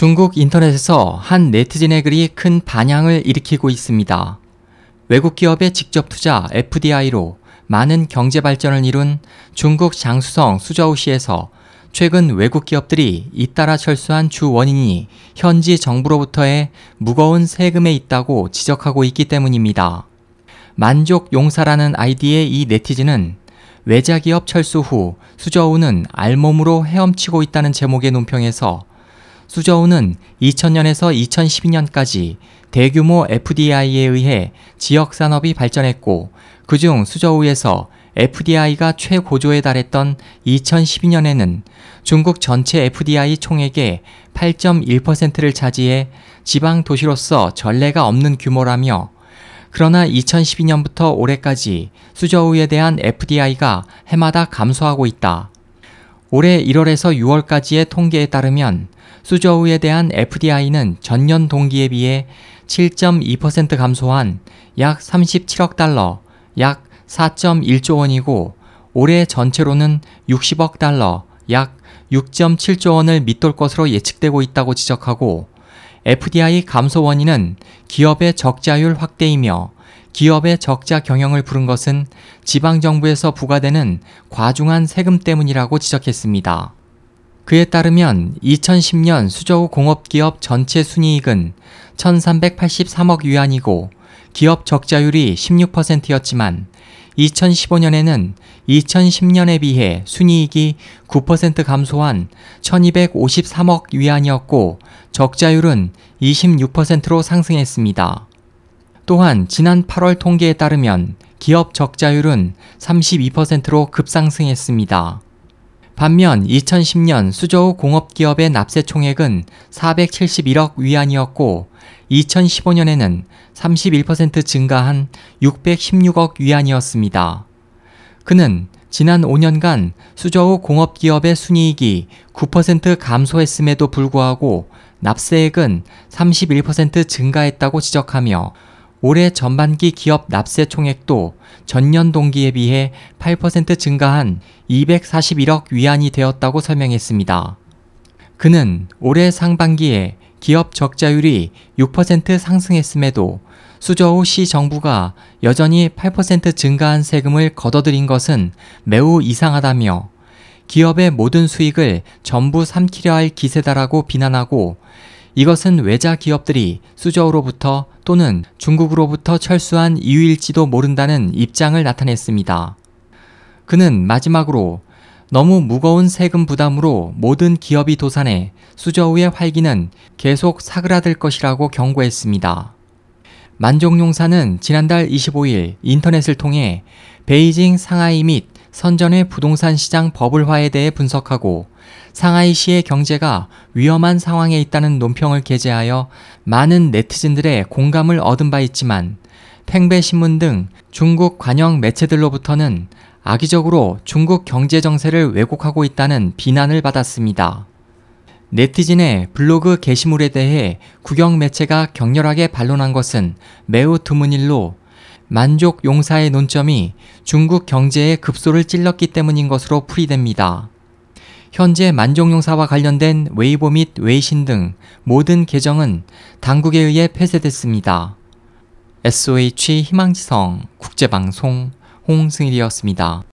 중국 인터넷에서 한 네티즌의 글이 큰 반향을 일으키고 있습니다. 외국 기업의 직접 투자 FDI로 많은 경제 발전을 이룬 중국 장수성 수저우시에서 최근 외국 기업들이 잇따라 철수한 주 원인이 현지 정부로부터의 무거운 세금에 있다고 지적하고 있기 때문입니다. 만족 용사라는 아이디의 이 네티즌은 외자 기업 철수 후 수저우는 알몸으로 헤엄치고 있다는 제목의 논평에서 수저우는 2000년에서 2012년까지 대규모 FDI에 의해 지역 산업이 발전했고 그중 수저우에서 FDI가 최고조에 달했던 2012년에는 중국 전체 FDI 총액의 8.1%를 차지해 지방 도시로서 전례가 없는 규모라며 그러나 2012년부터 올해까지 수저우에 대한 FDI가 해마다 감소하고 있다. 올해 1월에서 6월까지의 통계에 따르면 수저우에 대한 FDI는 전년 동기에 비해 7.2% 감소한 약 37억 달러, 약 4.1조 원이고 올해 전체로는 60억 달러, 약 6.7조 원을 밑돌 것으로 예측되고 있다고 지적하고 FDI 감소 원인은 기업의 적자율 확대이며 기업의 적자 경영을 부른 것은 지방정부에서 부과되는 과중한 세금 때문이라고 지적했습니다. 그에 따르면 2010년 수저우 공업기업 전체 순이익은 1383억 위안이고 기업 적자율이 16%였지만 2015년에는 2010년에 비해 순이익이 9% 감소한 1253억 위안이었고 적자율은 26%로 상승했습니다. 또한 지난 8월 통계에 따르면 기업 적자율은 32%로 급상승했습니다. 반면 2010년 수저우 공업기업의 납세 총액은 471억 위안이었고 2015년에는 31% 증가한 616억 위안이었습니다. 그는 지난 5년간 수저우 공업기업의 순이익이 9% 감소했음에도 불구하고 납세액은 31% 증가했다고 지적하며 올해 전반기 기업 납세 총액도 전년 동기에 비해 8% 증가한 241억 위안이 되었다고 설명했습니다. 그는 올해 상반기에 기업 적자율이 6% 상승했음에도 수저우 시 정부가 여전히 8% 증가한 세금을 걷어들인 것은 매우 이상하다며 기업의 모든 수익을 전부 삼키려 할 기세다라고 비난하고 이것은 외자 기업들이 수저우로부터 또는 중국으로부터 철수한 이유일지도 모른다는 입장을 나타냈습니다. 그는 마지막으로 너무 무거운 세금 부담으로 모든 기업이 도산해 수저우의 활기는 계속 사그라들 것이라고 경고했습니다. 만종용사는 지난달 25일 인터넷을 통해 베이징, 상하이 및 선전의 부동산 시장 버블화에 대해 분석하고 상하이시의 경제가 위험한 상황에 있다는 논평을 게재하여 많은 네티즌들의 공감을 얻은 바 있지만 팽배신문 등 중국 관영 매체들로부터는 악의적으로 중국 경제 정세를 왜곡하고 있다는 비난을 받았습니다. 네티즌의 블로그 게시물에 대해 국영 매체가 격렬하게 반론한 것은 매우 드문 일로 만족 용사의 논점이 중국 경제의 급소를 찔렀기 때문인 것으로 풀이됩니다. 현재 만족 용사와 관련된 웨이보 및 웨이신 등 모든 계정은 당국에 의해 폐쇄됐습니다. SOH 희망지성 국제방송 홍승일이었습니다.